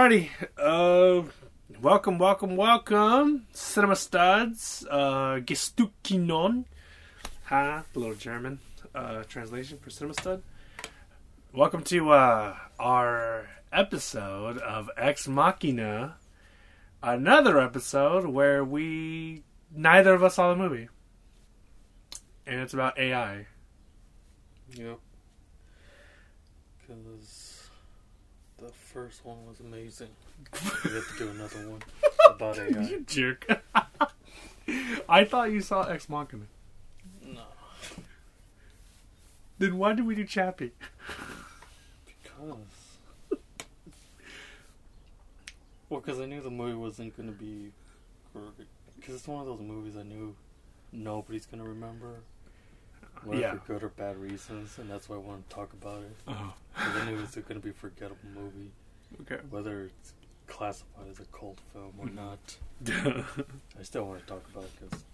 Alrighty. Uh, welcome, welcome, welcome, Cinema Studs. Uh, Gestukinon. Ha, a little German uh, translation for Cinema Stud. Welcome to uh, our episode of Ex Machina. Another episode where we neither of us saw the movie, and it's about AI. Yep. Because the first one was amazing. We have to do another one about AI. you jerk. I thought you saw Ex Machina. No. Then why did we do Chappie? Because. Well, because I knew the movie wasn't going to be. Because it's one of those movies I knew nobody's going to remember. Whether Yeah. for good or bad reasons, and that's why I want to talk about it. Oh, I knew it was going to be a forgettable movie. okay. Whether it's classified as a cult film or not. I still want to talk about it because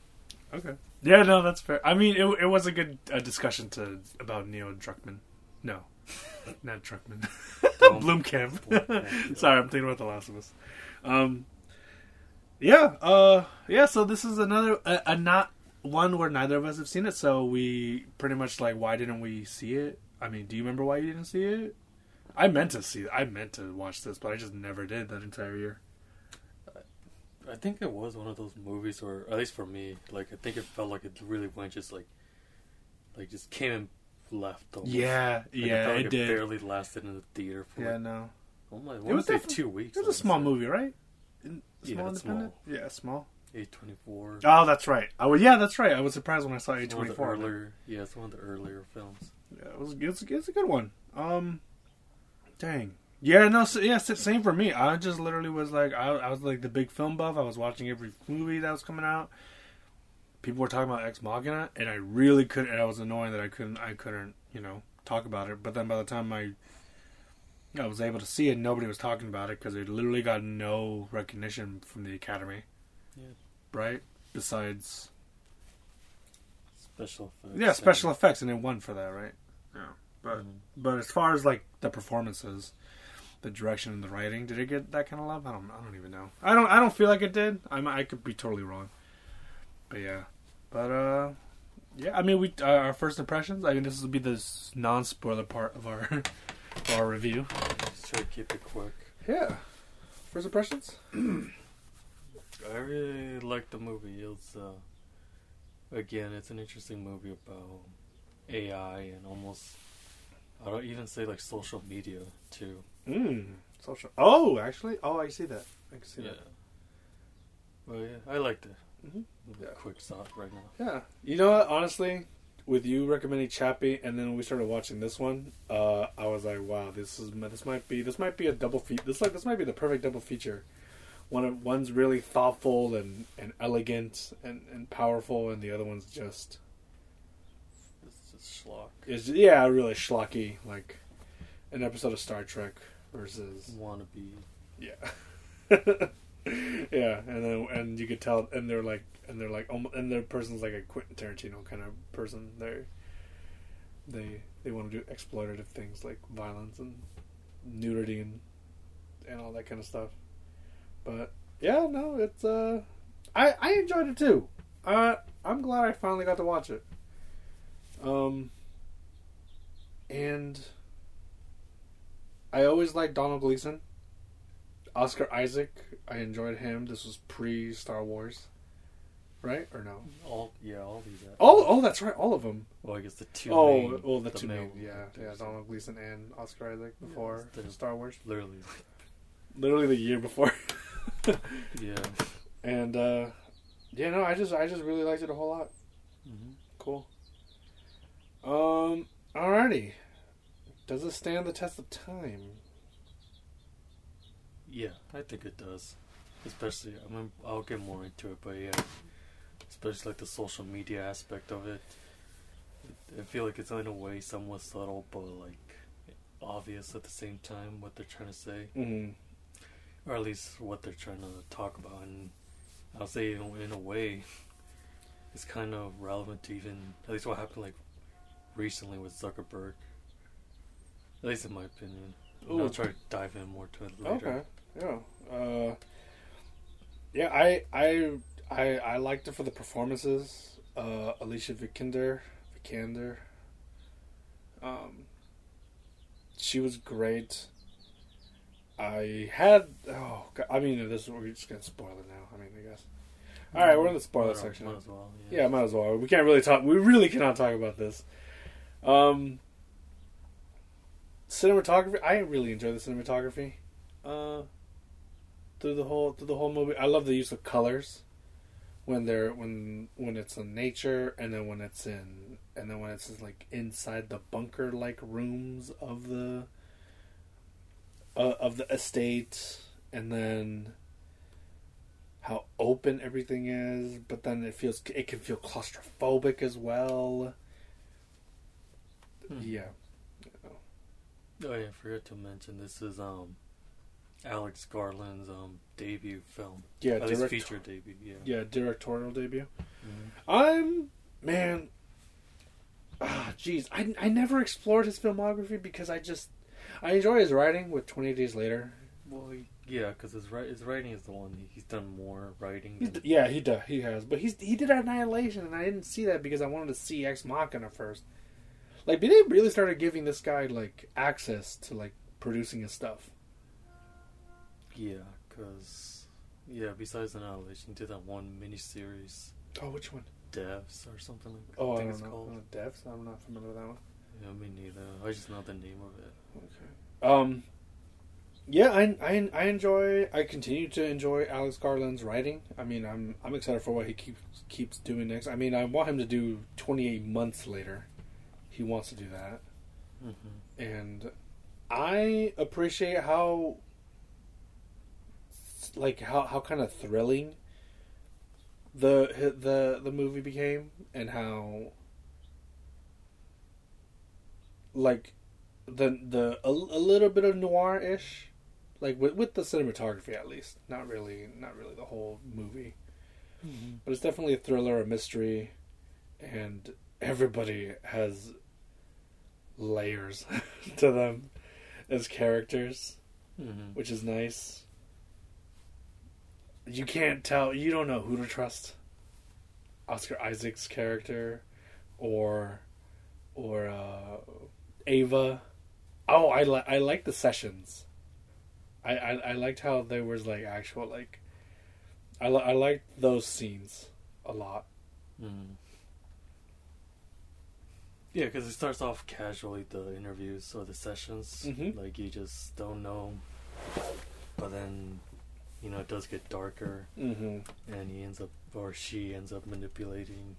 okay. Yeah, no, that's fair. I mean, it, it was a good uh, discussion to about Neo Druckmann. No, not Druckmann. Bloomkamp. Blomkamp. Sorry, I'm thinking about The Last of Us. Um, yeah, uh, yeah. So this is another a, a not one where neither of us have seen it. So we pretty much like, why didn't we see it? I mean, do you remember why you didn't see it? I meant to see. I meant to watch this, but I just never did that entire year. I think it was one of those movies or at least for me, like I think it felt like it really went just like, like just came and left. Almost. Yeah, Like, yeah, it, like did. barely lasted in the theater for. Yeah, like, no. oh my, It was it? definitely- Two weeks. It was a small movie, right? In- Yeah, Small it's independent. Yeah, small. Eight twenty four. Oh, that's right. Oh, well, yeah, that's right. I was surprised when I saw A One twenty of the four. earlier, yeah, it's one of the earlier films. Yeah, it was it's, it's a good one. Um, dang. Yeah, no, so, yeah, same for me. I just literally was like, I, I was like the big film buff. I was watching every movie that was coming out. People were talking about Ex Machina, and I really couldn't. And I was annoying that I couldn't, I couldn't, you know, talk about it. But then by the time I, I was able to see it, nobody was talking about it because it literally got no recognition from the Academy. Yeah. Right. Besides, Special effects. yeah, special effects, and it won for that, right? Yeah, but. Mm. But as far as like the performances, the direction and the writing, did it get that kind of love? I don't. I don't even know. I don't. I don't feel like it did. I I could be totally wrong. But yeah. But uh, yeah. I mean, we uh, our first impressions. I mean, this will be the non spoiler part of our of our review. Just try to keep it quick. Yeah. First impressions. I really liked the movie. It's uh, again, it's an interesting movie about AI and almost I don't even say like social media too. Mm. Social. Oh, actually. Oh, I see that. I can see Yeah. that. Well, yeah, I liked it. Mhm. Yeah. Quick thought right now. Yeah. You know what? Honestly, with you recommending Chappie, and then we started watching this one, uh, I was like, wow, this is this might be this might be a double feat. This like this might be the perfect double feature. One of one's really thoughtful and, and elegant and, and powerful, and the other one's just It's just schlock. is yeah really schlocky, like an episode of Star Trek versus Wannabe. yeah. yeah, and then and you could tell, and they're like, and they're like, almo- and their person's like a Quentin Tarantino kind of person. They they they want to do exploitative things like violence and nudity and and all that kind of stuff. But yeah, no, it's uh, I I enjoyed it too. Uh, I'm glad I finally got to watch it. Um, and I always liked Donald Gleeson. Oscar Isaac, I enjoyed him. This was pre Star Wars, right or no? All yeah, all these. actors. Oh, oh, that's right, all of them. Well, I guess the two. oh, main, well, the, two male main, yeah, yeah. Donald Gleeson and Oscar Isaac before they're- Star Wars, Literally. literally the year before. Yeah. and uh, yeah, no, I just, I just really liked it a whole lot. hmm Cool. Um, alrighty. Does it stand the test of time? Yeah, I think it does. Especially, I mean, I'll get more into it, but yeah, especially like the social media aspect of it. I feel like it's in a way somewhat subtle, but like obvious at the same time what they're trying to say, Mm-hmm. Or at least what they're trying to talk about. And I'll say, in a, in a way, it's kind of relevant to even at least what happened like recently with Zuckerberg. At least in my opinion. And I'll try to dive in more to it later. Okay. Yeah. Uh, yeah. I I I I liked it for the performances. Uh, Alicia Vikander, Vikander. Um, she was great. I had oh God, I mean this we're just gonna spoil it now. I mean I guess. All right, we're in the spoiler Might- section. might as well, Yeah, might as well. We can't really talk. We really cannot talk about this. Um, cinematography. I really enjoy the cinematography. Uh, through the whole through the whole movie, I love the use of colors when they're when when it's in nature, and then when it's in and then when it's like inside the bunker like rooms of the uh, of the estate, and then how open everything is, but then it feels it can feel claustrophobic as well. Hmm. Yeah. Oh yeah, I forgot to mention this is um Alex Garland's um debut film. Yeah, At direct- feature debut, yeah. Yeah, directorial debut. Mhm. I'm man. Ah, jeez, I I never explored his filmography because I just I enjoy his writing with Twenty Days Later. Well, he- yeah, because his his writing is the one he's done more writing. Than, yeah, he does. He has, but he's he did Annihilation, and I didn't see that because I wanted to see Ex Machina first. Like, they really started giving this guy like access to like producing his stuff. yeah, because yeah, besides Annihilation, he did that one miniseries, Oh, which one? Devs or something like Oh, I think don't it's know. called. Devs. I'm not familiar with that one. Yeah, me neither. I just know the name of it. Okay. Um. Yeah, I, I I enjoy. I continue to enjoy Alex Garland's writing. I mean, I'm I'm excited for what he keeps keeps doing next. I mean, I want him to do 28 months later. He wants to do that, hmm and I appreciate how like how how kind of thrilling the the the movie became, and how like the the a, a little bit of noir ish, like with with the cinematography at least. Not really, not really the whole movie, but it's definitely a thriller, a mystery, and everybody has layers to them as characters, hmm which is nice. You can't tell. You don't know who to trust. Oscar Isaac's character, or or uh, Ava. Oh, I like I like the sessions. I, I I liked how there was like actual like. I li- I liked those scenes a lot. hmm Yeah, because it starts off casually the interviews or the sessions, Mhm. like you just don't know, but then you know it does get darker, Mm-hmm. and he ends up or she ends up manipulating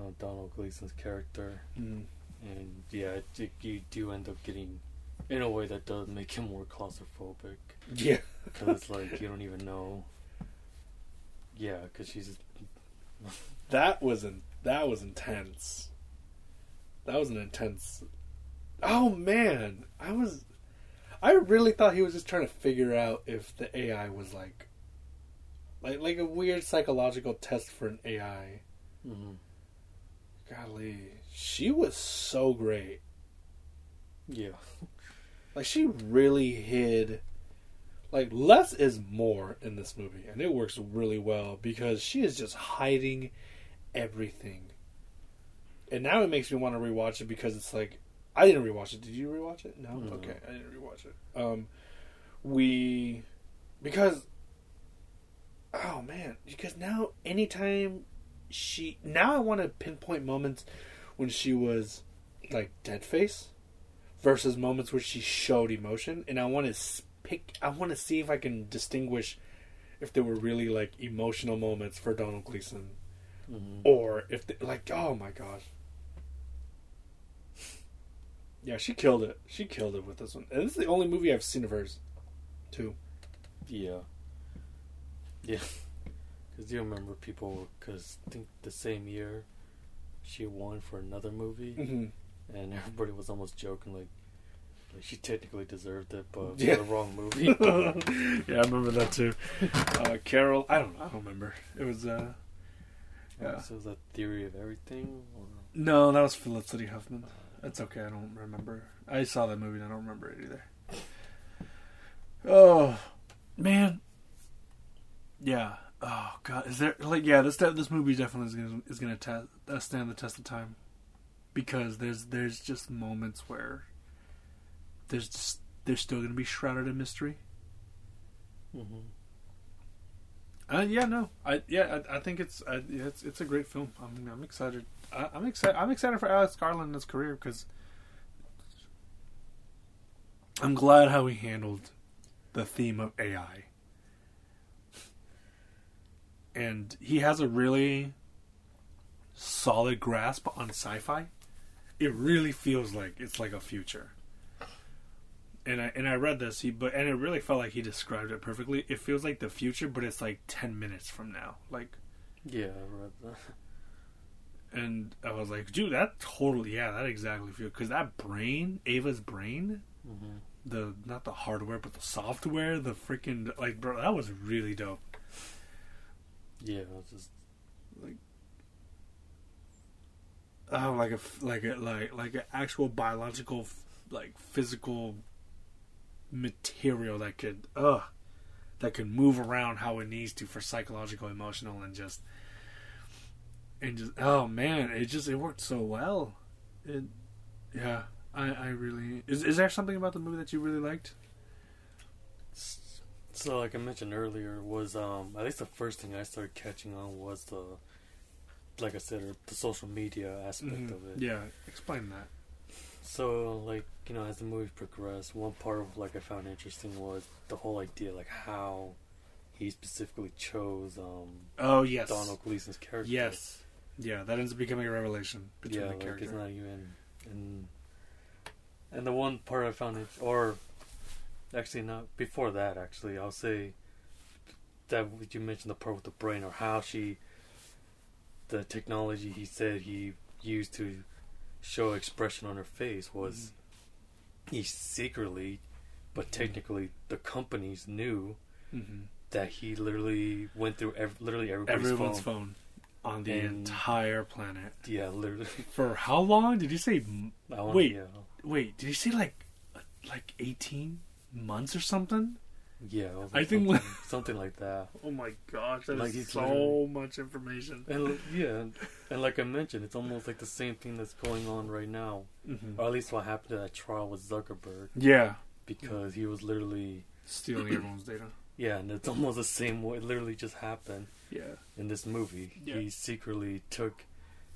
uh, Donald Gleeson's character, mm and yeah, it, it- you do end up getting in a way that does make him more claustrophobic Yeah. because like you don't even know. Yeah, because she's That was in, that was intense. That was an intense. Oh man, I was. I really thought he was just trying to figure out if the AI was like, like like a weird psychological test for an AI. Mhm. Golly, she was so great. yeah. Like she really hid. Like less is more in this movie, and it works really well because she is just hiding everything. And now it makes me want to rewatch it because it's like I didn't rewatch it. Did you rewatch it? No. No. Okay, I didn't rewatch it. Um, we because oh man, because now anytime she now I want to pinpoint moments when she was like dead face versus moments where she showed emotion. And i want to pick i want to see if i can distinguish if there were really like emotional moments for donald gleeson hmm or if they, like oh my gosh. Yeah she killed it. She killed it with this one. And this is the only movie i've seen of hers too. Yeah. Yeah. Because you remember people, because I think the same year she won for another movie, mm-hmm. and everybody was almost joking, like, like she technically deserved it, but Yeah. for the wrong movie. yeah i remember that too uh, carol i don't i don't remember it was uh Yeah. So was that Theory of Everything? Or... no that was felicity huffman that's okay i don't remember i saw that movie and i don't remember it either Oh, man. Yeah. Oh god, is there like yeah? This this movie definitely is gonna is gonna test, uh, stand the test of time because there's there's just moments where there's just they're still gonna be shrouded in mystery. Mm-hmm. Uh, yeah, no, I yeah, I, I think it's I, yeah, it's it's a great film. I'm I'm excited. I, I'm excited. I'm excited for Alex Garland and his career because I'm glad how he handled the theme of AI, and he has a really solid grasp on sci-fi. It really feels like it's like a future. And I and I read this, he but and it really felt like he described it perfectly. It feels like the future, but it's like ten minutes from now. Like Yeah, I read that. and I was like, dude, that totally, yeah, that exactly feels because that brain, Ava's brain, Mm-hmm. the not the hardware but the software, the freaking like, bro, that was really dope. Yeah, just Oh, like a like a like like an actual biological, like physical material that could, uh, that could move around how it needs to for psychological, emotional, and just, and just, oh man, it just it worked so well. It, yeah, I I really is is there something about the movie that you really liked? So like I mentioned earlier was um at least the first thing I started catching on was the like I said the social media aspect Mhm. of it. Yeah, explain that. So like you know as the movie progressed, one part of like I found interesting was the whole idea like how he specifically chose um Oh yes, Donald Gleeson's character. Yes, yeah, that ends up becoming a revelation between yeah, the like character. it's not even and and the one part I found it or actually not before that actually I'll say that you mentioned the part with the brain or how she the technology he said he used to show expression on her face was he secretly but Mhm. technically the companies knew hmm that he literally went through ev- literally everybody's Everyone's phone. phone. on the And- entire planet. Yeah, literally. For how long did you say? m- I want, Wait. Yeah, Wait, did you say like like eighteen months or something? yeah. it was I think- something, something like that. Oh my gosh, that is Like, he's so much information. And yeah, and, and like I mentioned, it's almost like the same thing that's going on right now, hmm or at least what happened to that trial with Zuckerberg, Yeah, because he was literally stealing everyone's data. yeah, and it's almost the same way. It literally just happened Yeah, in this movie. Yeah. He secretly took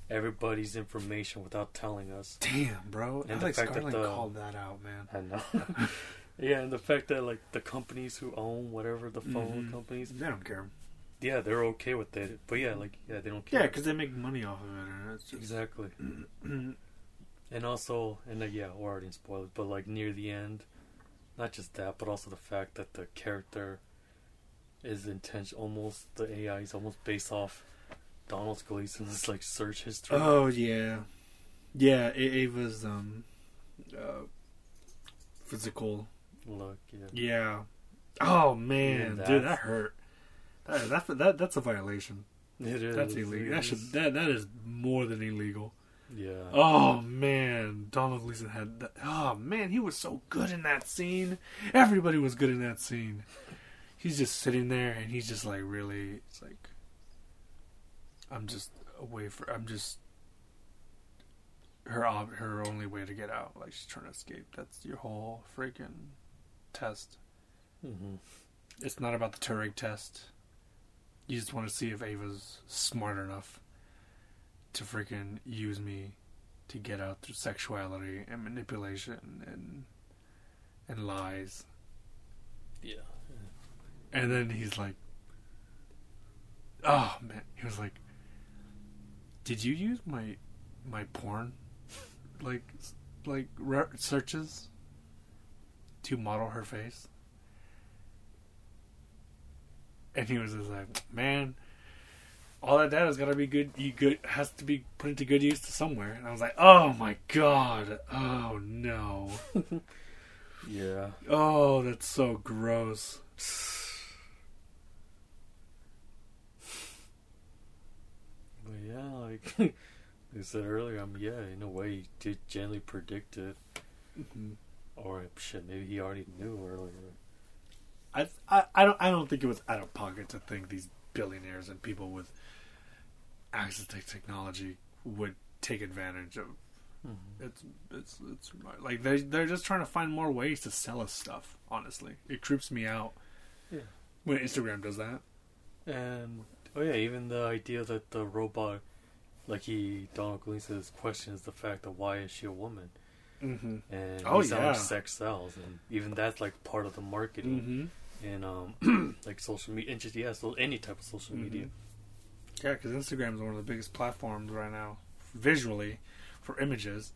everybody's information without telling us. damn, bro. And the Alex fact that Garland the- called that out, man. I know. yeah, and the fact that like the companies who own whatever the phone Mhm. companies, They don't care. yeah, they're okay with it. But yeah, like yeah, they don't care. Yeah, because they make money off of it. Just... exactly. And also, and uh, yeah, we're already in spoilers, but like near the end, not just that, but also the fact that the character is intention almost the AI is almost based off Donald Gleeson's like search history. Oh yeah, yeah. It, it was um, uh, physical. Look, yeah, Yeah. Oh man, dude, that hurt. That, that's that that's a violation. it is. That's illegal. That should that that is more than illegal. yeah. Oh man, Donald Gleeson had. That, oh man, he was so good in that scene. Everybody was good in that scene. He's just sitting there and he's just like really. It's like I'm just away for. I'm just her. Her only way to get out. Like she's trying to escape. That's your whole freaking test. hmm It's not about the Turing test. You just want to see if Ava's smart enough to freaking use me to get out through sexuality and manipulation and and lies. Yeah. And then he's like, "Oh man," he was like, "Did you use my my porn like like re- searches to model her face?" And he was just like, "Man, all that data's got to be good. You good has to be put into good use to somewhere." And I was like, "Oh my god! Oh no! Yeah. Oh, that's so gross." But yeah, like I said earlier, I'm yeah, in a way, he did gently predict it, Mhm. Or shit, maybe he already knew earlier. I, I I don't I don't think it was out of pocket to think these billionaires and people with access to technology would take advantage of Mhm. it's it's it's like they they're just trying to find more ways to sell us stuff. Honestly, it creeps me out Yeah. when Instagram does that. And oh yeah, even the idea that the robot, like he Donald Gleeson's question is the fact of why is she a woman, Mm-hmm. and Oh, yeah. sex sells, and even that's like part of the marketing Mm-hmm. and um like social media, and just yeah, so any type of social media. Mhm. Yeah, because Instagram is one of the biggest platforms right now, visually, for images,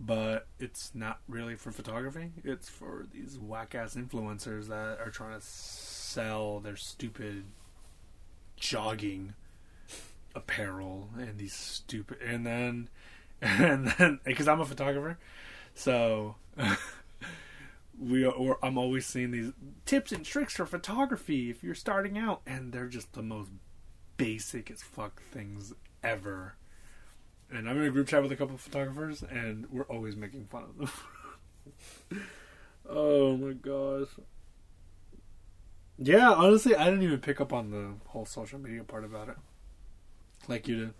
but it's not really for photography. It's for these whack ass influencers that are trying to sell their stupid jogging apparel and these stupid, and then, and then, because I'm a photographer, so. we are, I'm always seeing these tips and tricks for photography if you're starting out, and they're just the most basic as fuck things ever. And I'm in a group chat with a couple of photographers, and we're always making fun of them. oh my gosh. Yeah, honestly, I didn't even pick up on the whole social media part about it, like you did.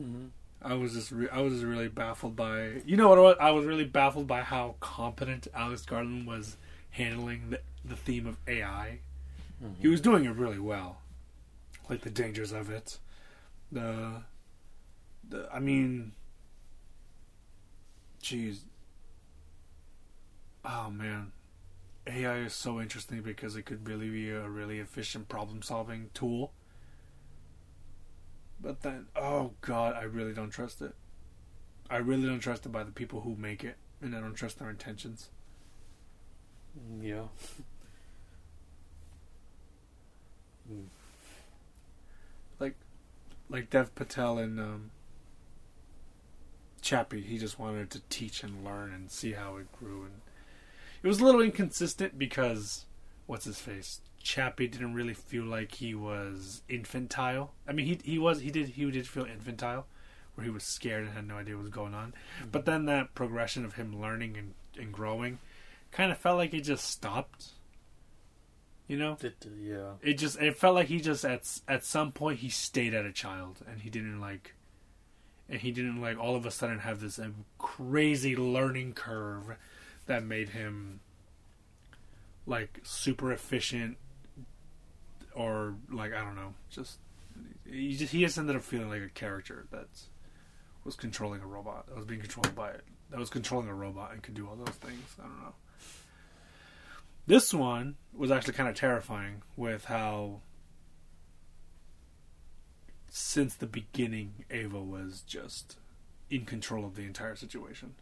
Mm-hmm. I was just re- I was just really baffled by you know what? I was really baffled by how competent Alex Garland was handling the the theme of AI. Mm-hmm. He was doing it really well, like the dangers of it, the the I mean, jeez, oh man, AI is so interesting because it could really be a really efficient problem solving tool. But then, oh god, I really don't trust it. I really don't trust it by the people who make it, and I don't trust their intentions. Yeah. Mm. Like Dev Patel and um, Chappie, he just wanted to teach and learn and see how it grew, and it was a little inconsistent because what's his face? Chappie didn't really feel like he was infantile. I mean, he he was he did he did feel infantile, where he was scared and had no idea what was going on. But then that progression of him learning and, and growing kind of felt like it just stopped. You know, It, yeah. it just it felt like he just at at some point he stayed at a child and he didn't like, and he didn't like all of a sudden have this um, crazy learning curve that made him like super efficient or like I don't know, just he just he just ended up feeling like a character that was controlling a robot that was being controlled by it that was controlling a robot and could do all those things. I don't know. This one was actually kind of terrifying with how since the beginning Ava was just in control of the entire situation.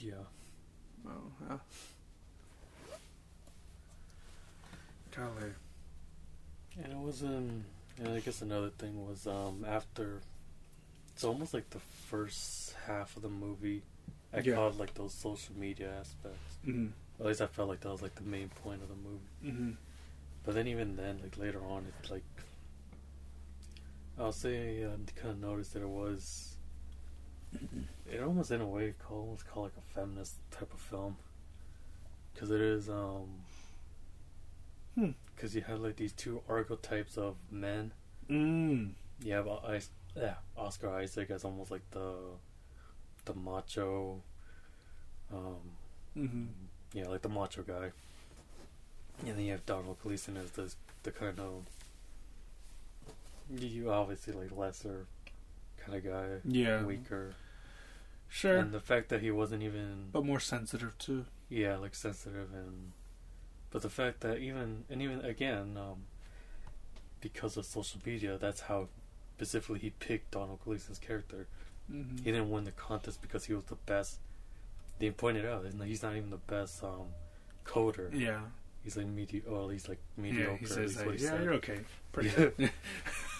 Yeah. Oh, yeah. Golly. And it was um and I guess another thing was um after it's almost like the first half of the movie I Yeah. caught like those social media aspects. Mm-hmm. At least I felt like that was like the main point of the movie. Mm-hmm. But then even then, like later on, it's like I'll say I kind of noticed that it was it almost in a way called almost called like a feminist type of film because it is um. Because you have like these two archetypes of men. Mm. You have Is- yeah, Oscar Isaac as almost like the the macho, um, Mm-hmm. yeah, like the macho guy. And then you have Donald Gleeson as this the kind of you obviously like lesser kind of guy, Yeah. weaker, Sure. and the fact that he wasn't even but more sensitive too. yeah like sensitive and but the fact that even and even again um, because of social media that's how specifically he picked Donald Gleeson's character. Mm-hmm. He didn't win the contest because he was the best. They pointed out he's not even the best um, coder. Yeah. He's like mediocre. Or he's like Yeah. mediocre. He says, he "Yeah, said. you're okay. Pretty Yeah.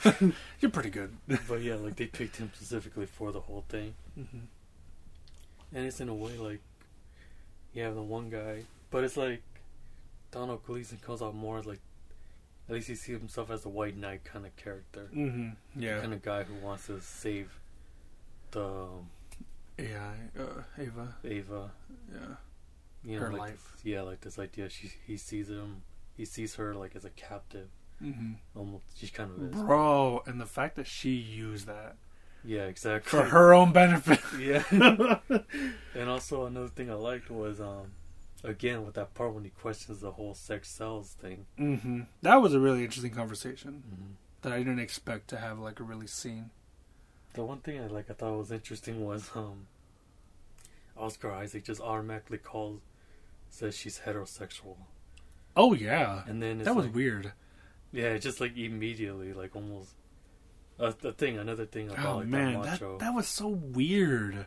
good. you're pretty good." but yeah, like they picked him specifically for the whole thing, Mm-hmm. and it's in a way like you have the one guy, but it's like Donald Gleeson comes out more as like at least he sees himself as a white knight kind of character, Mm-hmm. Yeah. kind of guy who wants to save the um, Yeah. Uh, Ava. Ava. Yeah. you know, her like, life. Yeah, like this idea. She he sees him. He sees her like as a captive. Mm-hmm. Almost, she kind of is. Bro, and the fact that she used that Yeah, exactly. for her own benefit. Yeah. and also another thing I liked was um again with that part when he questions the whole sex sells thing. hmm That was a really interesting conversation Mm-hmm. that I didn't expect to have like a really scene. The one thing I like I thought was interesting was um Oscar Isaac just automatically calls says she's heterosexual. Oh yeah, And then it's that was like- weird. Yeah, just like immediately, like almost a, a thing, another thing about Oh like man, that that that was so weird.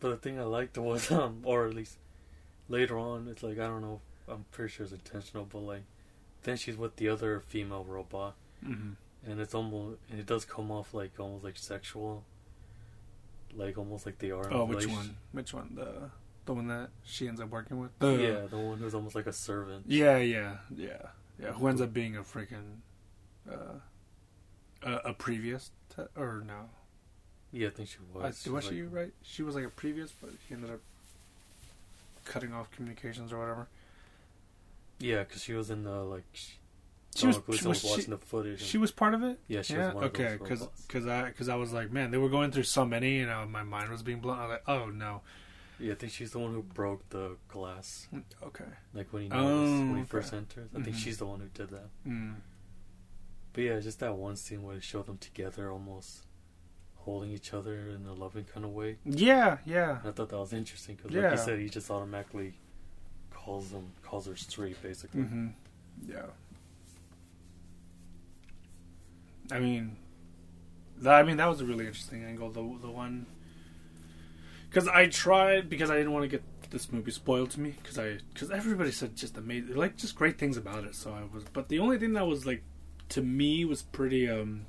But the thing I liked was um or at least later on it's like I don't know, I'm pretty sure it's intentional, but like then she's with the other female robot hmm and it's almost and it does come off like almost like sexual like almost like they are Oh, which one? Which one? The the one that she ends up working with. The, yeah the one who's almost like a servant yeah, yeah, yeah, yeah. Who ends up being a freaking uh, a, a previous te- or no? yeah i think she was I, She was was she like- right? She was like a previous, but she ended up cutting off communications or whatever. yeah because she was in the like she, She was, she was, watching she, the footage and- she was part of it. yeah she yeah. was one okay. those Because. I because I was like, man, they were going through so many, and uh, my mind was being blown. I was like, oh no. yeah i think she's the one who broke the glass Okay. like when he Oh, when he okay. first enters i think Mhm. she's the one who did that Mm. But yeah, just that one scene where they show them together, almost holding each other in a loving kind of way. Yeah. Yeah. And I thought that was interesting because, like Yeah. you said, he just automatically calls them, calls her straight, basically. hmm Yeah. I mean, that, I mean that was a really interesting angle. The the one because I tried because I didn't want to get this movie spoiled to me because I because everybody said just amazing like just great things about it. So I was, but the only thing that was like to me was pretty um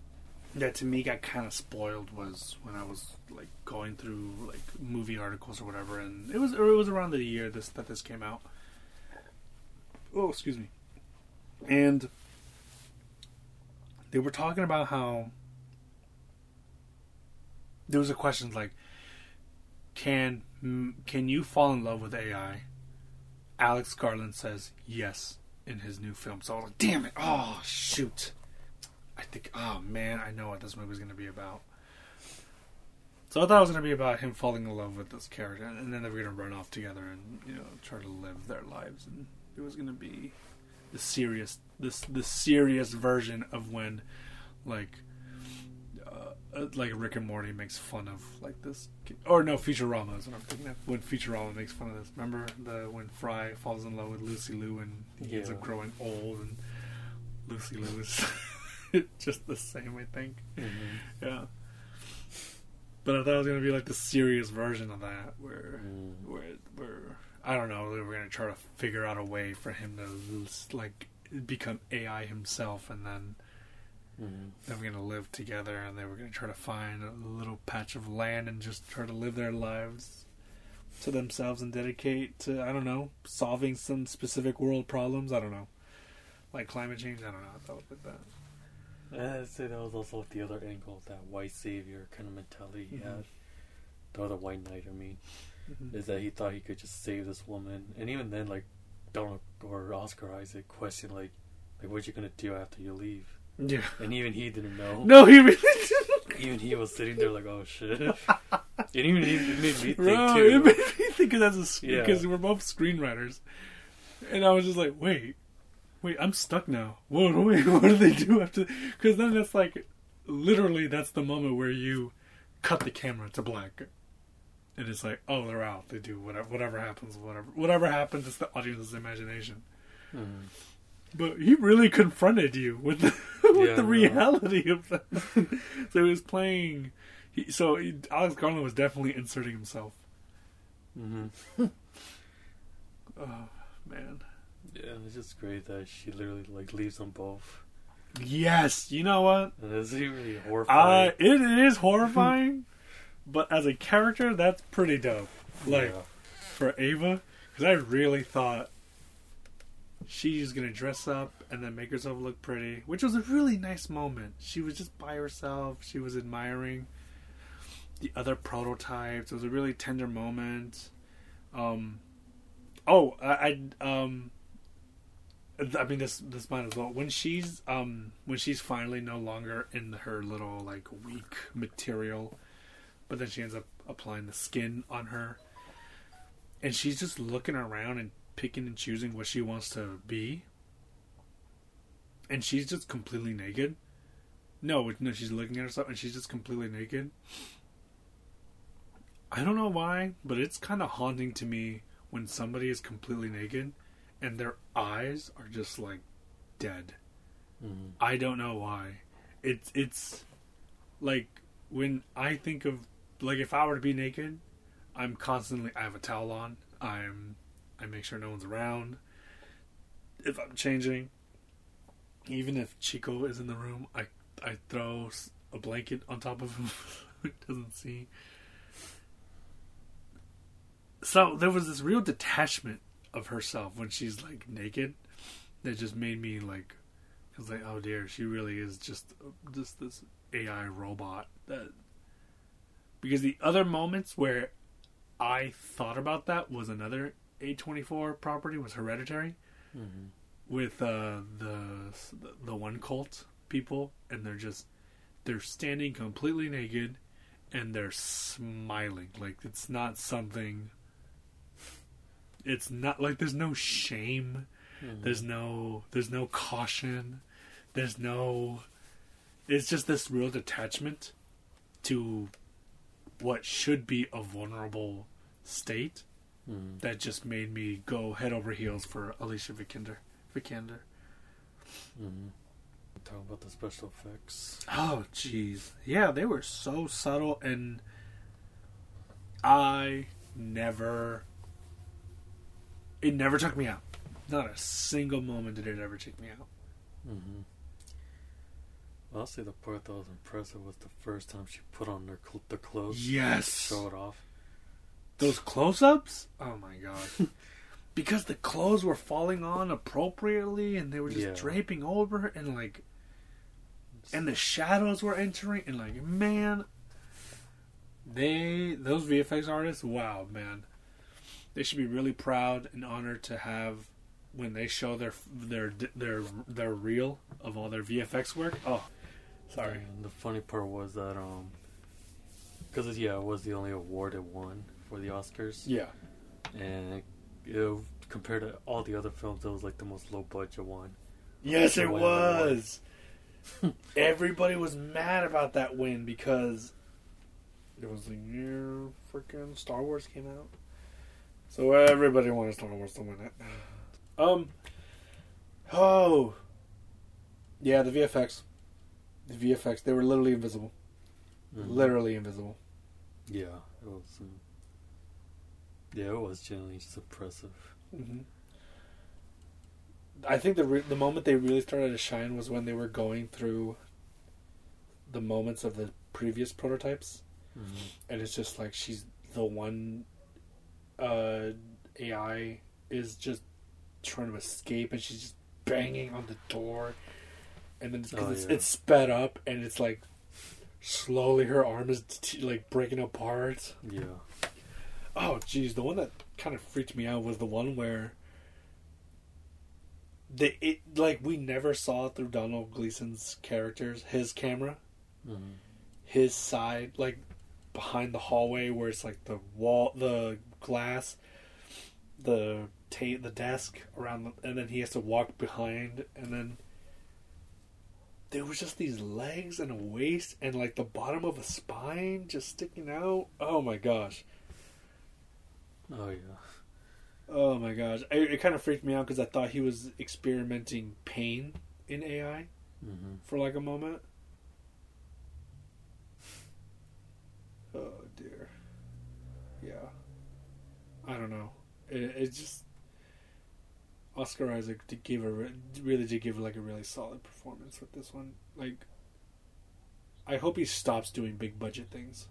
that to me got kind of spoiled was when I was like going through like movie articles or whatever, and it was it was around the year this that this came out. Oh, excuse me. And they were talking about how there was a question like, can can you fall in love with AI? Alex Garland says yes in his new film. So I was like, damn it! Oh shoot! I think, oh man, I know what this movie's going to be about. So I thought it was going to be about him falling in love with this character, and then they were going to run off together and you know try to live their lives, and it was going to be the serious, this the serious version of when, like, uh, uh, like Rick and Morty makes fun of like this, or no, Futurama is what I'm thinking of. When Futurama makes fun of this, remember the when Fry falls in love with Lucy Liu and he ends up growing old, and Lucy Liu is just the same, I think. Mm-hmm. Yeah. But I thought it was gonna be like the serious version of that, where Mm. where where I don't know, they were gonna try to figure out a way for him to like become AI himself, and then Mm-hmm. they were gonna live together, and they were gonna try to find a little patch of land and just try to live their lives to themselves and dedicate to I don't know solving some specific world problems. I don't know, like climate change. I don't know. I thought like that. I'd say that was also the other angle, that white savior kind of mentality he Mhm. had. The other white knight, I mean, Mhm. is that he thought he could just save this woman, and even then, like Donald or Oscar Isaac questioned, like, like what you gonna do after you leave, Yeah. and even he didn't know. No, he really didn't. Even he was sitting there like, oh shit. and even he it made me think too. it made me think that as Yeah. because we're both screenwriters, and I was just like, wait, wait, I'm stuck now. What, wait, what do they do after? Because then that's like, literally, that's the moment where you cut the camera to black, and it's like, oh, they're out. They do whatever, whatever happens, whatever, whatever happens. It's the audience's imagination. Mhm. But he really confronted you with the, with Yeah, the no. reality of that. so he was playing. He, so he, Alex Garland was definitely inserting himself. Mhm. Oh man. Yeah, it's just great that she literally like leaves them both, Yes, you know what? it's really Uh, horrifying. it is horrifying, but as a character, that's pretty dope. Like Yeah. for Ava, because I really thought she's gonna dress up and then make herself look pretty, which was a really nice moment. She was just by herself. She was admiring the other prototypes. It was a really tender moment. Um, Oh, I, I um. I mean, this this might as well. When she's um when she's finally no longer in her little like weak material, but then she ends up applying the skin on her, and she's just looking around and picking and choosing what she wants to be, and she's just completely naked. No, no, she's looking at herself and she's just completely naked. I don't know why, but it's kind of haunting to me when somebody is completely naked and their eyes are just like dead. Mm-hmm. I don't know why. It's it's like when I think of like if I were to be naked, I'm constantly I have a towel on. I'm I make sure no one's around. If I'm changing, even if Chico is in the room, I I throw a blanket on top of him so he doesn't see. So there was this real detachment of herself when she's like naked that just made me like I was like, oh dear, she really is just just this AI robot that because the other moments where I thought about that was another A24 property was Hereditary Mm-hmm. with uh, the the one cult people, and they're just they're standing completely naked, and they're smiling like it's not something. It's not like there's no shame. Mm-hmm. There's no there's no caution. There's no. It's just this real detachment to what should be a vulnerable state Mm-hmm. that just made me go head over heels for Alicia Vikander. Vikander. Mm-hmm. Talking about the special effects. Oh, jeez. Yeah, they were so subtle, and I never. It never took me out. Not a single moment did it ever take me out. Mm-hmm. Honestly, the part that was impressive was the first time she put on her cl- the clothes. Yes. Show it off. Those close ups? Oh my god. because the clothes were falling on appropriately and they were just Yeah. draping over and like and the shadows were entering and like man they those VFX artists, wow, man. They should be really proud and honored to have when they show their their their their reel of all their VFX work. Oh, sorry. And the funny part was that um, because yeah, it was the only award it won for the Oscars, Yeah. and it, compared to all the other films, it was like the most low budget one. Yes, it was. Everybody was mad about that win because it was the year freaking Star Wars came out. So everybody wanted Star Wars to win it. Um. Oh. Yeah, the VFX. The VFX. They were literally invisible. Mhm. Literally invisible. Yeah, it was. Um, yeah, it was genuinely just impressive. hmm I think the re- the moment they really started to shine was when they were going through the moments of the previous prototypes, Mm-hmm. and it's just like she's the one uh, AI is just trying to escape, and she's just banging on the door, and then Oh, it's, yeah. it's sped up, and it's like slowly her arm is t- like breaking apart. Yeah. Oh, geez, the one that kind of freaked me out was the one where the it like we never saw through Donald Gleeson's characters his camera, Mm-hmm. his side, like behind the hallway where it's like the wall, the glass, the ta- the desk around, the, and then he has to walk behind, and then there was just these legs and a waist and like the bottom of a spine just sticking out. Oh my gosh. Oh yeah. Oh my gosh, it, it kind of freaked me out because I thought he was experimenting pain in AI Mm-hmm. for like a moment. Oh dear. Yeah. I don't know. It, it just Oscar Isaac to give a re- really did give like a really solid performance with this one. Like, I hope he stops doing big budget things.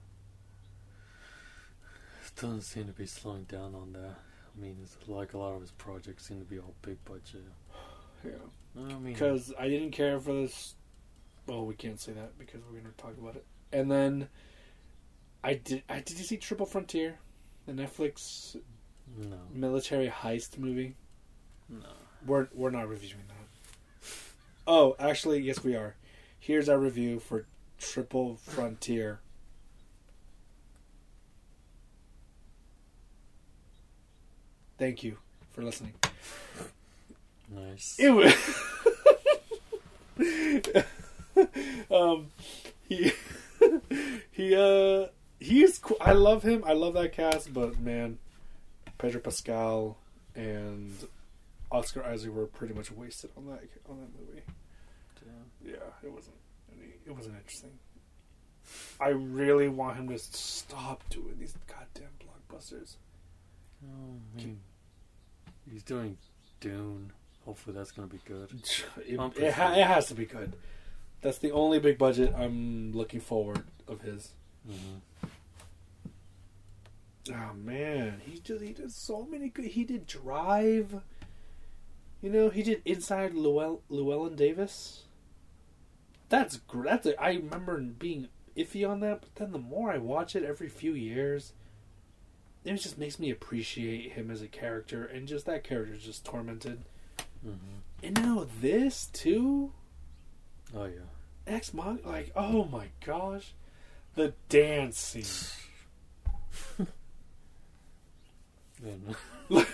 It doesn't seem to be slowing down on that. I mean, it's like a lot of his projects seem to be all big budget. Yeah. I mean, because I didn't care for this. Well, we can't say that because we're going to talk about it. And then I did. I did you see Triple Frontier, the Netflix No, military heist movie. no. We're we're not reviewing that. Oh, actually, yes, we are. Here's our review for Triple Frontier. Thank you for listening. Nice. It was. um, he he uh he's cool. I love him. I love that cast, but man, Pedro Pascal and Oscar Isaac were pretty much wasted on that on that movie. Yeah. Yeah, it wasn't. Any, it wasn't interesting. I really want him to stop doing these goddamn blockbusters. Oh, I mean, he's doing Dune. Hopefully, that's gonna be good. It, it, ha- it has to be good. That's the only big budget I'm looking forward of his. hmm Oh man, he just he did so many good. He did Drive. You know, he did Inside Llewell, Llewellyn Davis. That's that's a, I remember being iffy on that, but then the more I watch it every few years, it just makes me appreciate him as a character, and just that character is just tormented. hmm And now this too, Oh yeah. Ex Mon, like oh my gosh, the dance scene. Yeah, no.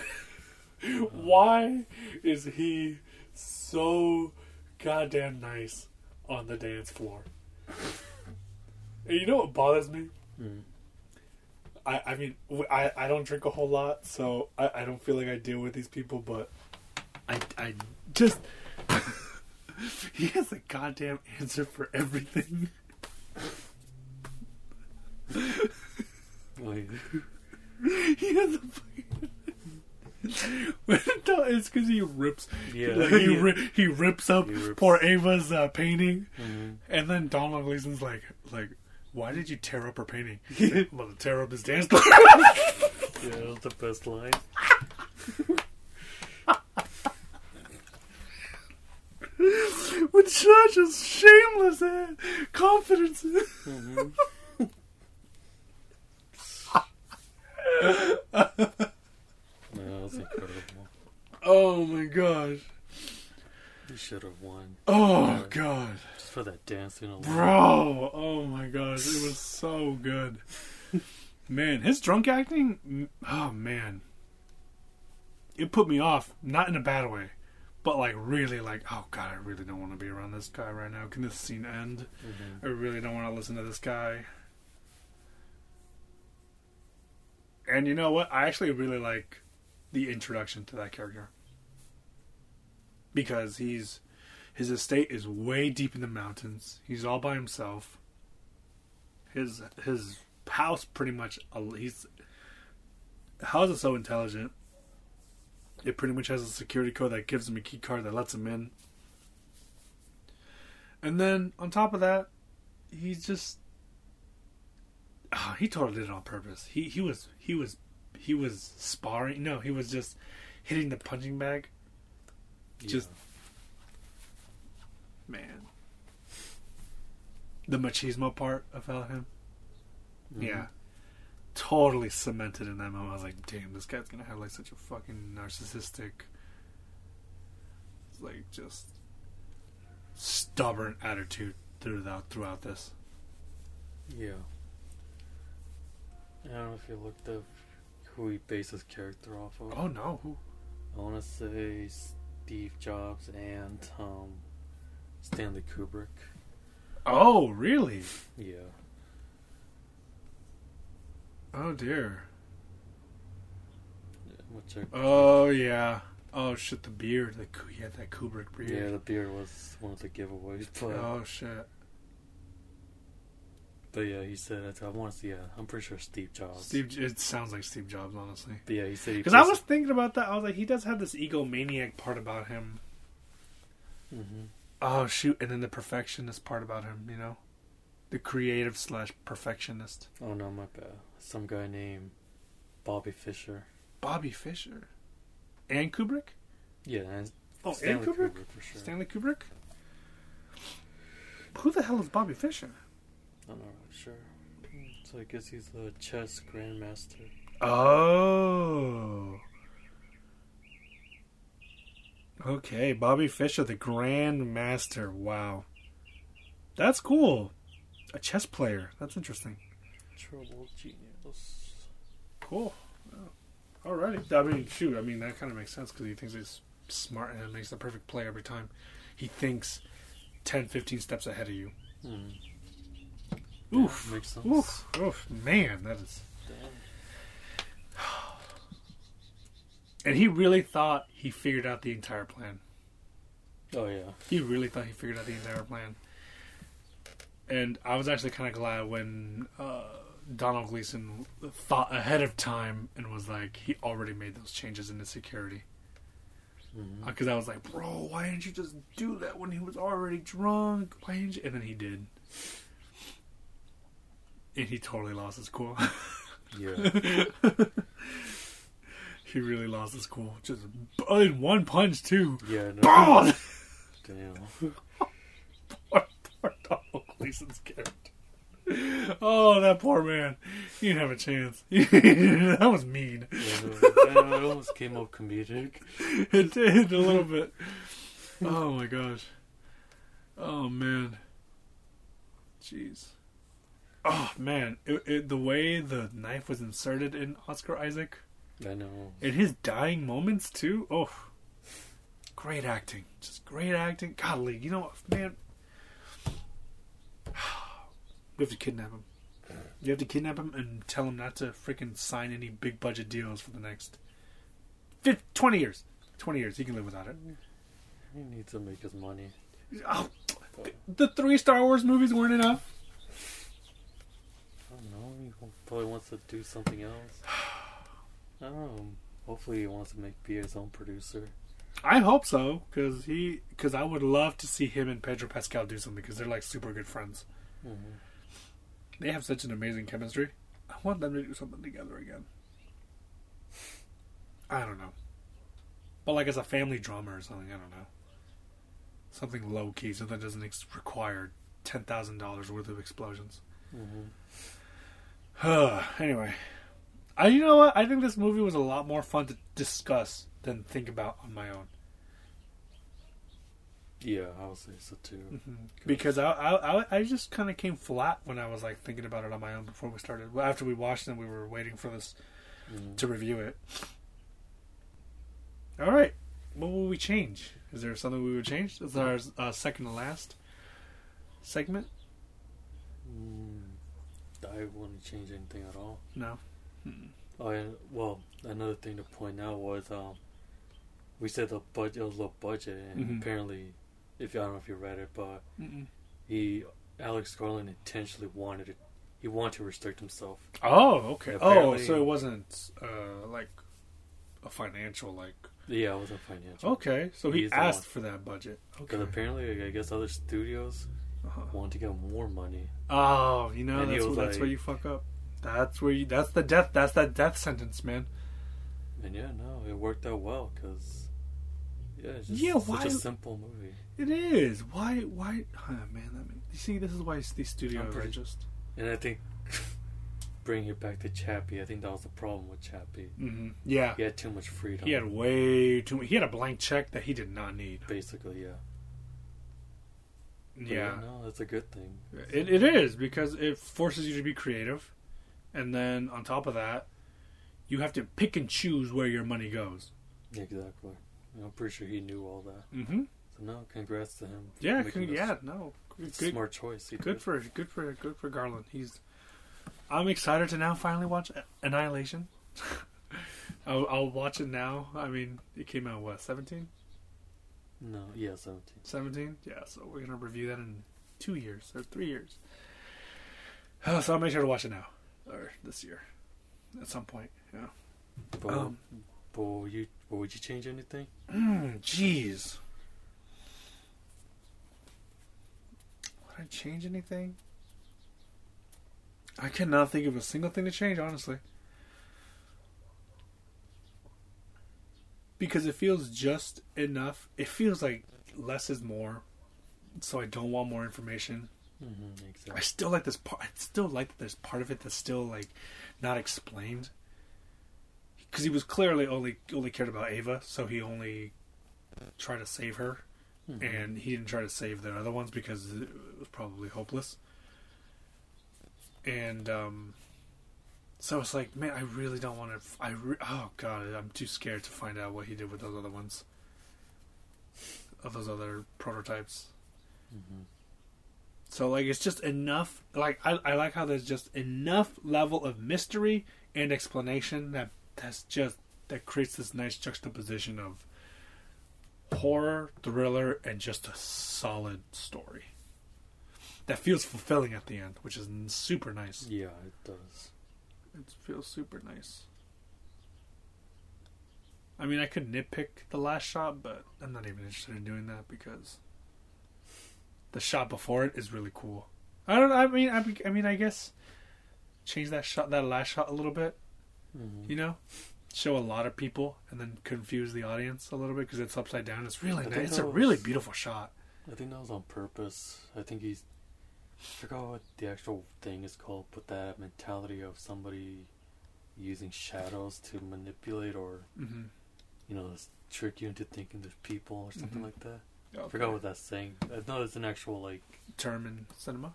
Why is he so goddamn nice on the dance floor? And you know what bothers me? Mm. I, I mean, I, I don't drink a whole lot, so I, I don't feel like I deal with these people, but I, I just. he has a goddamn answer for everything. he has a fucking. no, it's because he rips. Yeah. like, he, Yeah. ri- he rips up He rips- poor Ava's uh, painting, Mhm. and then Donald Gleeson's like, like, why did you tear up her painting? Like, well, to tear up his dance floor. Yeah, that was the best line. With such a shameless uh, confidence. hmm Yeah, that was incredible. oh my gosh. He should have won. Oh god. Just for that dancing alone. Bro, oh my gosh, it was so good. Man, his drunk acting, oh man. It put me off, not in a bad way, but like really like, oh god, I really don't want to be around this guy right now. Can this scene end? hmm I really don't want to listen to this guy. And you know what? I actually really like the introduction to that character. Because he's his estate is way deep in the mountains. He's all by himself. His his house pretty much he's house is so intelligent. It pretty much has a security code that gives him a key card that lets him in. And then on top of that, he's just oh, he totally did it on purpose. He he was he was he was sparring. No, he was just hitting the punching bag. Just man, the machismo part about him. Mhm. Yeah, totally cemented in that moment. I was like, damn, this guy's gonna have like such a fucking narcissistic, like just stubborn attitude throughout throughout this. Yeah. I don't know if you looked up who he based his character off of. Oh no, who? I want to say Steve Jobs and um, Stanley Kubrick. Oh really? Yeah. Oh dear. Which are, Oh yeah. Oh shit, the beard. The had that Kubrick beard. yeah, the beard was one of the giveaways. But, Oh shit. But yeah, he said it. I want to see. Yeah, I'm pretty sure Steve Jobs. Steve. It sounds like Steve Jobs, honestly. But yeah, he said. Because I was thinking about that. I was like, he does have this egomaniac part about him. hmm Oh shoot, and then the perfectionist part about him. You know, the creative slash perfectionist. Oh no, my bad. Some guy named Bobby Fischer. Bobby Fischer, And Kubrick. Yeah, and Oh, Stanley and Kubrick. Kubrick for sure. Stanley Kubrick. Who the hell is Bobby Fischer? I'm not really sure. So I guess he's a chess grandmaster. Oh. Okay, Bobby Fischer, the grandmaster. Wow. That's cool. A chess player. That's interesting. Trouble genius. Cool. Oh. Alrighty. I mean, shoot. I mean, that kind of makes sense because he thinks he's smart and makes the perfect play every time. He thinks 10, 15 steps ahead of you. Hmm. Oof. makes sense. Oof. Oof. Man, that is. Damn. And he really thought he figured out the entire plan. Oh yeah. He really thought he figured out the entire plan. And I was actually kind of glad when uh, Donald Gleeson thought ahead of time and was like, he already made those changes in the security. Because I was like, bro, why didn't you just do that when he was already drunk? Why didn't you? And then he did. And he totally lost his cool. Yeah. he really lost his cool. Just in one punch, too. Yeah. No. Damn. poor, poor Donald Gleeson's character. Oh, that poor man. He didn't have a chance. that was mean. Yeah, no, it almost came up comedic. It did a little bit. Oh my gosh. Oh man. Jeez. Oh man, it, it, the way the knife was inserted in Oscar Isaac I know. in his dying moments too. Oh, great acting, just great acting. Golly, you know what, man? We have to kidnap him. You have to kidnap him and tell him not to freaking sign any big budget deals for the next 50, 20 years. 20 years, he can live without it. He needs to make his money. Oh, the three Star Wars movies weren't enough. I don't know. He probably wants to do something else. I don't know. Hopefully, he wants to make be his own producer. I hope so, because he, because I would love to see him and Pedro Pascal do something, because they're like super good friends. hmm They have such an amazing chemistry. I want them to do something together again. I don't know, but like as a family drama or something, I don't know. Something low key, something that doesn't ex- require ten thousand dollars worth of explosions. hmm anyway, I you know what? I think this movie was a lot more fun to discuss than think about on my own. Yeah, I would say so too. Because I I, I, I just kind of came flat when I was like thinking about it on my own before we started. After we watched it, we were waiting for this Mhm. to review it. All right, what will we change? Is there something we would change? Is our uh, second to last segment? Mm, I wouldn't change anything at all. No. Mm-mm. Oh. Well, another thing to point out was um, we said the budget it was low budget, and Mhm. apparently, if you I don't know if you read it, but Mm-mm. he Alex Garland intentionally wanted it. He wanted to restrict himself. Oh, okay. Oh, so it wasn't uh, like a financial like. Yeah, it wasn't financial. Okay, so he asked for that budget. Okay. Because apparently, I guess other studios Uh-huh. wanted to get more money. Oh, you know that's where, that's where you fuck up. That's where you. That's the death. That's that death sentence, man. And yeah, no, it worked out well because yeah, it's just Yeah, such why- a simple movie. It is. Why? Why? Oh, man, that you see, this is why these studios are just. And I think bring it back to Chappie, I think that was the problem with Chappie. hmm Yeah, He had too much freedom. he had way too. He had a blank check that he did not need. basically, yeah. But Yeah, no, that's a good thing. it, it is because it forces you to be creative, and then on top of that, you have to pick and choose where your money goes. Exactly. I'm pretty sure he knew all that. Mm-hmm. So no, congrats to him. Yeah, con- yeah, no, good, smart choice. He good did. for good for good for Garland. He's. I'm excited to now finally watch Annihilation. I'll, I'll watch it now. I mean, it came out what 17? No, yeah, seventeen. 17? Yeah, so we're gonna review that in two years or three years. Uh, so I'll make sure to watch it now or this year at some point. Yeah. But, Um, but would you, but would you change anything? Mm, Jeez. Would I change anything? I cannot think of a single thing to change, honestly. Because it feels just enough. It feels like less is more. So I don't want more information. Mm-hmm, I still like this part. I still like that there's part of it that's still like not explained. because he was clearly only only cared about Ava, so he only tried to save her, Mhm. and he didn't try to save the other ones because it was probably hopeless. And um, so it's like, man, I really don't want to. I re- oh god, I'm too scared to find out what he did with those other ones, of those other prototypes. Mhm. So like it's just enough like I, I like how there's just enough level of mystery and explanation that that's just that creates this nice juxtaposition of horror, thriller, and just a solid story. That feels fulfilling at the end, which is super nice. Yeah, it does. It feels super nice. I mean, I could nitpick the last shot, but I'm not even interested in doing that because the shot before it is really cool. I don't. I mean, I, I mean, I guess change that shot, that last shot a little bit. Mhm. You know, show a lot of people and then confuse the audience a little bit because it's upside down. It's really nice. It's a that really beautiful shot. I think that was on purpose. I think he's. I forgot what the actual thing is called, but that mentality of somebody using shadows to manipulate or, Mm-hmm. you know, trick you into thinking there's people or something Mhm. like that. I forgot what that's saying. I know it's an actual, like, term in cinema.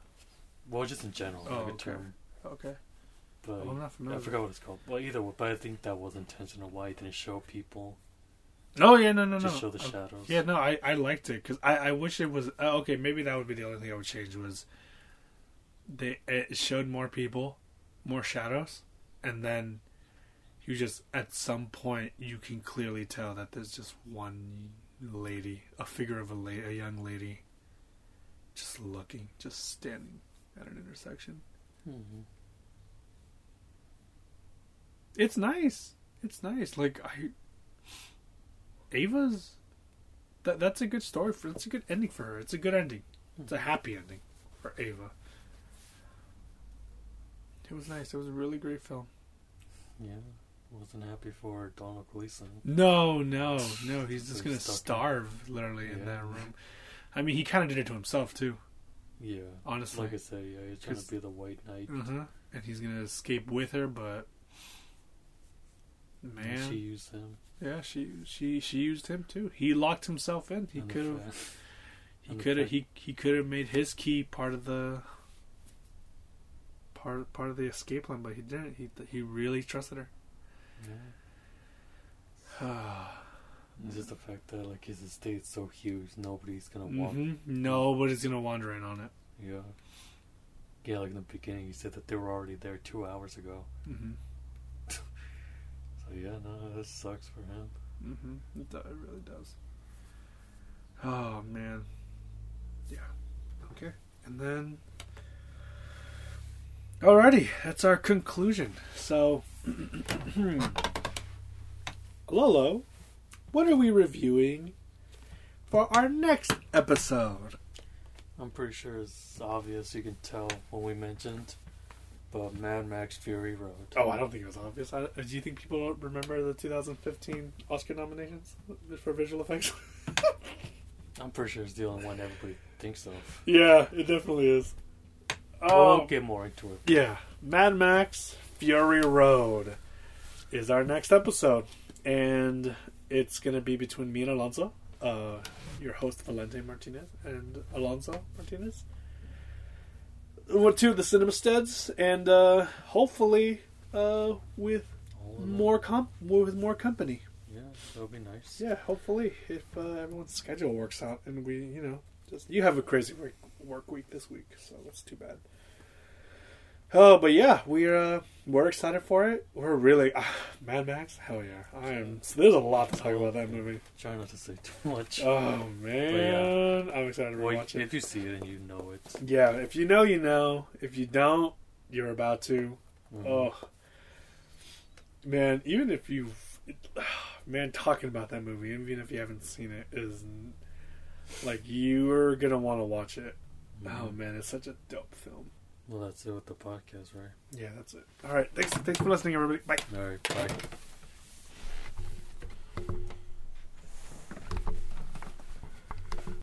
well, just in general, Oh, like a okay. term. Okay, But well, I'm not familiar. I forgot what it's called. Well, either way, but I think that was intentional. Why he didn't show people, Oh yeah, no, no, no. just show the shadows. Yeah, no, I, I liked it because I, I wish it was uh, okay. Maybe that would be the only thing I would change was they it showed more people, more shadows, and then you just at some point you can clearly tell that there's just one lady, a figure of a la- a young lady, just looking, just standing at an intersection. hmm It's nice. It's nice. Like I, Ava's. That that's a good story for. It's a good ending for her. It's a good ending. It's a happy ending for Ava. It was nice. It was a really great film. Yeah, wasn't happy for Donald Gleeson. No, no, no. He's just gonna stuck in- starve literally in that room. I mean, he kind of did it to himself too. Yeah, Honestly. like I said, yeah, he's trying to be the White Knight. Uh-huh. And he's gonna escape with her, but and man, she used him. yeah, she she she used him too. He locked himself in. He could have. He could have he he could have made his key part of the part part of the escape plan, but he didn't. He he really trusted her. Yeah. It's just the fact that like his estate's so huge, nobody's gonna walk. hmm Nobody's gonna wander in on it. Yeah. Yeah, like in the beginning, he said that they were already there two hours ago. hmm So yeah, no, that sucks for him. Mm-hmm. It, it really does. Oh man. Yeah. Okay. And then. Alrighty, that's our conclusion. So, Lolo, what are we reviewing for our next episode? I'm pretty sure it's obvious. You can tell when we mentioned, but Mad Max Fury Road. Oh, I don't think it was obvious. I, do you think people don't remember the 2015 Oscar nominations for visual effects? I'm pretty sure it's the only one everybody thinks of. yeah, it definitely is. Oh, we'll get more into it. yeah. Mad Max Fury Road is our next episode, and it's going to be between me and Alonso, uh, your host Valente Martinez and Alonso Martinez. We're two of the cinema studs, and uh, hopefully uh, with All of them. more comp with more company. Yeah, that would be nice. Yeah, hopefully, if uh, everyone's schedule works out, and we, you know, just you have a crazy work, work week this week, so that's too bad. Oh, but yeah, we're uh, we're excited for it. We're really uh, Mad Max. Hell yeah, I am. So there's a lot to talk about that movie. Try not to say too much. Oh man, I'm excited to Well, watch it. if you see it and you know it. Yeah, if you know, you know. If you don't, you're about to. Mhm. Oh, man! Even if you, man, talking about that movie, even if you haven't seen it, is like you're gonna want to watch it. Oh man, it's such a dope film. Well, that's it with the podcast, right? Yeah, that's it. All right, thanks. Thanks for listening, everybody. Bye. All right, bye.